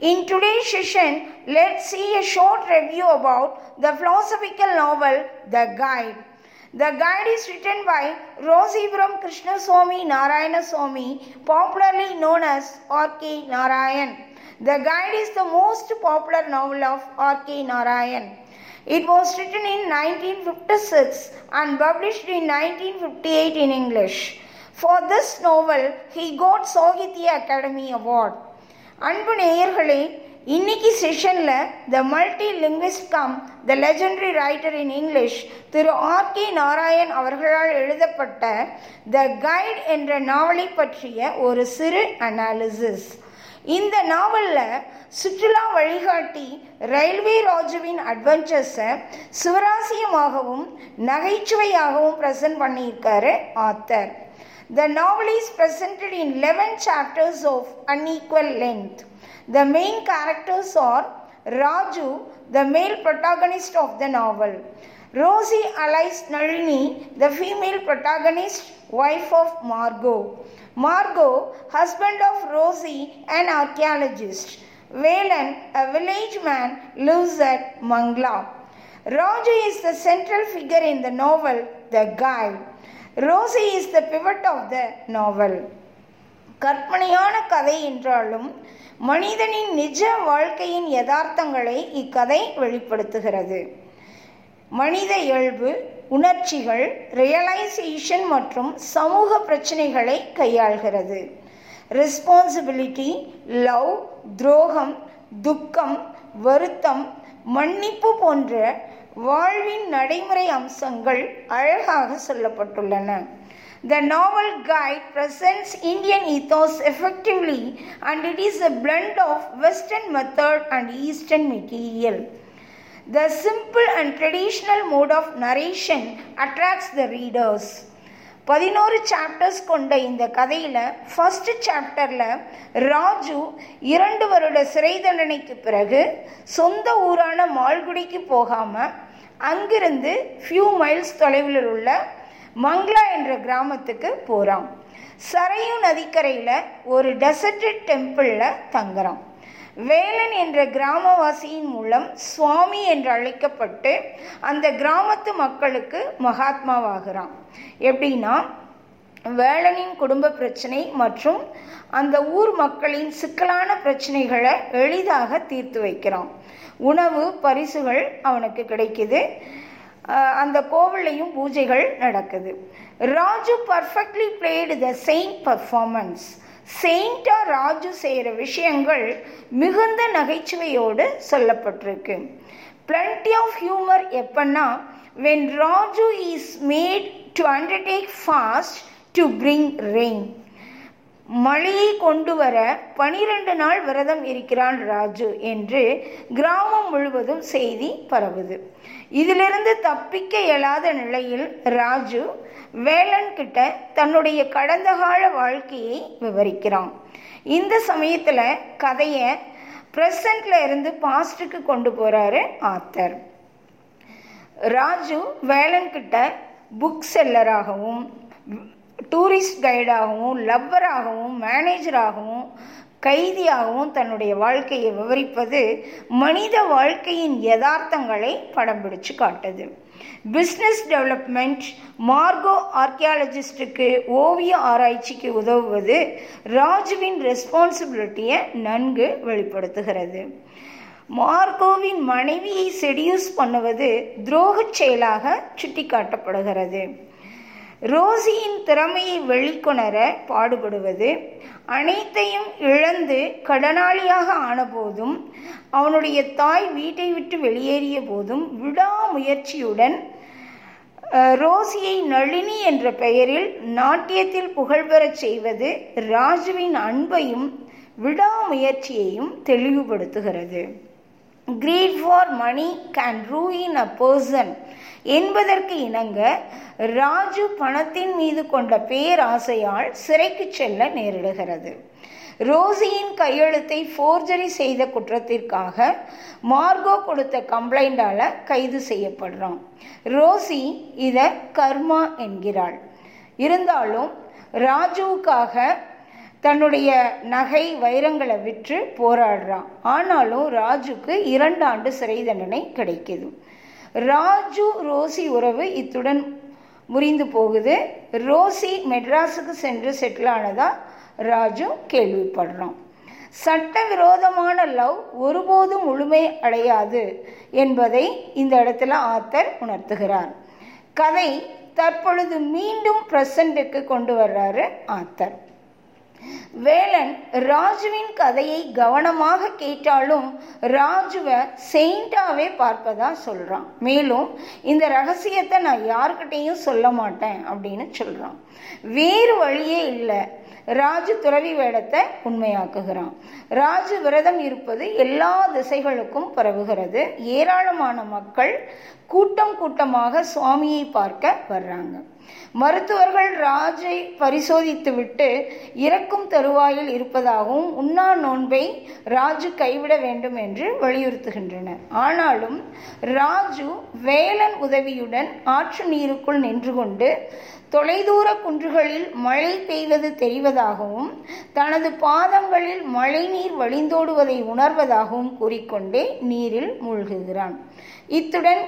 In today's session, let's see a short review about the philosophical novel The Guide. The Guide is written by Rosipuram Krishnaswamy Narayana Swamy, popularly known as R.K. Narayan. The Guide is the most popular novel of R.K. Narayan. It was written in 1956 and published in 1958 in English. For this novel, he got Sahitya Academy Award. அன்பு நேயர்களே இன்னைக்கு செஷனில் the multilinguist cum the legendary writer in English Thiru R K Narayan அவர்களால் எழுதப்பட்ட the guide என்ற நாவலை பற்றிய ஒரு சிறு அனாலிசிஸ் இந்த நாவலில் சுற்றுலா வழிகாட்டி ரயில்வே ராஜுவின் அட்வென்ச்சர்ஸை சுவராசியமாகவும் நகைச்சுவையாகவும் ப்ரெசென்ட் பண்ணியிருக்காரு author The novel is presented in 11 chapters of unequal length. The main characters are Raju, the male protagonist of the novel, Rosie Alice Nalini, the female protagonist, wife of Margot, Margot, husband of Rosie, an archaeologist, Velan, a village man, lives at Mangla. Raju is the central figure in the novel, The Guide. Rosie is the pivot of the novel கற்பனையான கதை என்றாலும் மனிதனின் நிஜ வாழ்க்கையின் யதார்த்தங்களை இக்கதை வெளிப்படுத்துகிறது. மனித இயல்பு உணர்ச்சிகள் ரியலைசேஷன் மற்றும் சமூக பிரச்சனைகளை கையாள்கிறது. ரெஸ்பான்சிபிலிட்டி லவ் துரோகம் துக்கம் வருத்தம் மன்னிப்பு போன்ற வாழ்வின் நடைமுறை அம்சங்கள் அழகாக சொல்லப்பட்டுள்ளன The novel guide presents Indian ethos effectively and it is a blend of Western method and Eastern material. The simple and traditional mode of narration attracts the readers. பதினோரு சாப்டர்ஸ் கொண்ட இந்த கதையில் ஃபஸ்ட்டு சாப்டரில் ராஜு இரண்டு வருட சிறை தண்டனைக்கு பிறகு சொந்த ஊரான மால்குடிக்கு போகாமல் அங்கிருந்து ஃபியூ மைல்ஸ் தொலைவில் உள்ள மங்களா என்ற கிராமத்துக்கு போகிறான் சரையு நதிக்கரையில் ஒரு டெசர்டட் டெம்பிளில் தங்குறான். வேலன் என்ற கிராமவாசியின் மூலம் சுவாமி என்று அழைக்கப்பட்டு அந்த கிராமத்து மக்களுக்கு மகாத்மாவாகிறான். எப்படின்னா வேலனின் குடும்ப பிரச்சனை மற்றும் அந்த ஊர் மக்களின் சிக்கலான பிரச்சனைகளை எளிதாக தீர்த்து வைக்கிறான். உணவு பரிசுகள் அவனுக்கு கிடைக்குது. அந்த கோவிலையும் பூஜைகள் நடக்குது. Raju perfectly played the saint performance செயின்டா Raju செய்கிற விஷயங்கள் மிகுந்த நகைச்சுவையோடு சொல்லப்பட்டிருக்கு. Plenty of humour எப்பன்னா when Raju is made to undertake fast to bring rain மழையை கொண்டு வர பனிரெண்டு நாள் விரதம் இருக்கிறான் ராஜு என்று கிராமம் முழுவதும் செய்தி பரவுது. இதிலிருந்து தப்பிக்க இயலாத நிலையில் ராஜு வேலன் கிட்ட தன்னுடைய கடந்த கால வாழ்க்கையை விவரிக்கிறான். இந்த சமயத்தில் கதையை ப்ரெசண்ட்ல இருந்து பாஸ்டுக்கு கொண்டு போறாரு ஆத்தர் ராஜு வேலன் கிட்ட புக் செல்லராகவும் டூரிஸ்ட் கைடாகவும் லவ்வராகவும் மேனேஜராகவும் கைதியாகவும் தன்னுடைய வாழ்க்கையை விவரிப்பது மனித வாழ்க்கையின் யதார்த்தங்களை படம் பிடிச்சு காட்டுது. பிஸ்னஸ் டெவலப்மெண்ட் மார்கோ ஆர்கியாலஜிஸ்டுக்கு ஓவிய ஆராய்ச்சிக்கு உதவுவது ராஜுவின் ரெஸ்பான்சிபிலிட்டியை நன்கு வெளிப்படுத்துகிறது. மார்கோவின் மனைவியை செடியூஸ் பண்ணுவது துரோகச் செயலாக சுட்டிக்காட்டப்படுகிறது. ரோசியின் திறமையை வெளிக்கொணர பாடுபடுவது அனைத்தையும் இழந்து கடனாளியாக ஆனபோதும் அவனுடைய தாய் வீட்டை விட்டு வெளியேறிய போதும் விடாமுயற்சியுடன் ரோசியை நளினி என்ற பெயரில் நாட்டியத்தில் புகழ்பெறச் செய்வது ராஜுவின் அன்பையும் விடாமுயற்சியையும் தெளிவுபடுத்துகிறது. க்ரீட் ஃபார் மணி கேன் ரூ இன் அ பர்சன் என்பதற்கு இணங்க ராஜு பணத்தின் மீது கொண்ட பேராசையால் சிறைக்கு செல்ல நேரிடுகிறது. ரோசியின் கையெழுத்தை ஃபோர்ஜரி செய்த குற்றத்திற்காக மார்கோ கொடுத்த கம்ப்ளைண்டால கைது செய்யப்படுறான். ரோசி இதை கர்மா என்கிறாள். இருந்தாலும் ராஜுவுக்காக தன்னுடைய நகை வைரங்களை விற்று போராடுறான். ஆனாலும் ராஜுக்கு இரண்டு ஆண்டு சிறை தண்டனை கிடைக்குது. ராஜு ரோசி உறவு இத்துடன் முறிந்து போகுது. ரோசி மெட்ராஸுக்கு சென்று செட்டில் ஆனதா? ராஜு கேள்விப்படுறான் சட்டவிரோதமான லவ் ஒருபோதும் முழுமை அடையாது என்பதை இந்த இடத்துல ஆத்தர் உணர்த்துகிறார். கதை தற்பொழுது மீண்டும் ப்ரெசண்ட்டுக்கு கொண்டு வர்றாரு ஆத்தர். வேலன் ராஜுவின் கதையை கவனமாக கேட்டாலும் ராஜுவை செயிண்டாவே பார்ப்பதா சொல்கிறான் மேலும் இந்த ரகசியத்தை நான் யாருக்கிட்டேயும் சொல்ல மாட்டேன் அப்படின்னு சொல்றான். வேறு வழியே இல்லை. ராஜு துறவி வேடத்தை உண்மையாக்குகிறான். ராஜு விரதம் இருப்பது எல்லா திசைகளுக்கும் பரவுகிறது. ஏராளமான மக்கள் கூட்டம் கூட்டமாக சுவாமியை பார்க்க வர்றாங்க. மருத்துவர்கள் ராஜை பரிசோதித்துவிட்டு இறக்கும் தருவாயில் இருப்பதாகவும் உண்ணா நோன்பை ராஜு கைவிட வேண்டும் என்று வலியுறுத்துகின்றனர். ஆனாலும் ராஜு வேலன் உதவியுடன் ஆற்று நீருக்குள் நின்று கொண்டு தொலைதூர குன்றுகளில் மழை பெய்வது உணர்வதாகவும் தனது பாதங்களில் மழைநீர் வழிந்தோடுவதை உணர்வதாகவும் கூறிக்கொண்டே நீரில் மூழ்குகிறான். இத்துடன்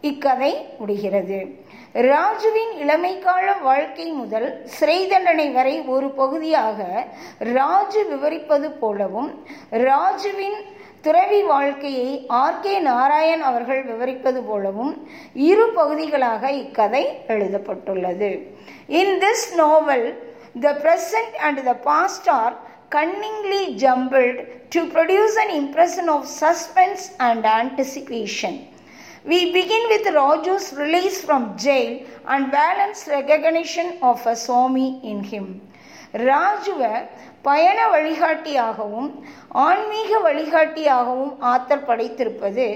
இக்கதை முடிகிறது. ராஜுவின் இளமைக்கால வாழ்க்கை முதல் சிறை தண்டனை வரை ஒரு பகுதியாக ராஜு விவரிப்பது போலவும் ராஜுவின் துறவி வாழ்க்கையை ஆர். கே. நாராயண் அவர்கள் விவரிப்பது போலவும் இரு பகுதிகளாக இக்கதை எழுதப்பட்டுள்ளது. In this novel the present and the past are cunningly jumbled to produce an impression of suspense and anticipation. We begin with Raju's release from jail and Valen's recognition of a Swami in him. ராஜுவை பயண வழிகாட்டியாகவும் ஆன்மீக வழிகாட்டியாகவும் author படைத்திருப்பது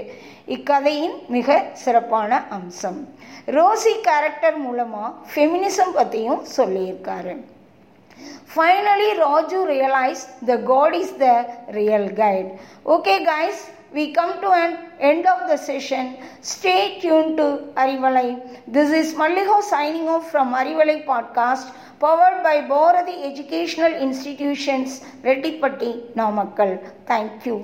இக்கதையின் மிக சிறப்பான அம்சம் Rousey character மூலமாக feminism பற்றியும் சொல்லியிருக்காரு Finally, Raju realized the God is the real guide. Okay, guys, we come to an end of the session. Stay tuned to Arivalai. This is Malliho signing off from Arivalai podcast, powered by Bharati Educational Institutions, Rettipatti, Namakkal. Thank you.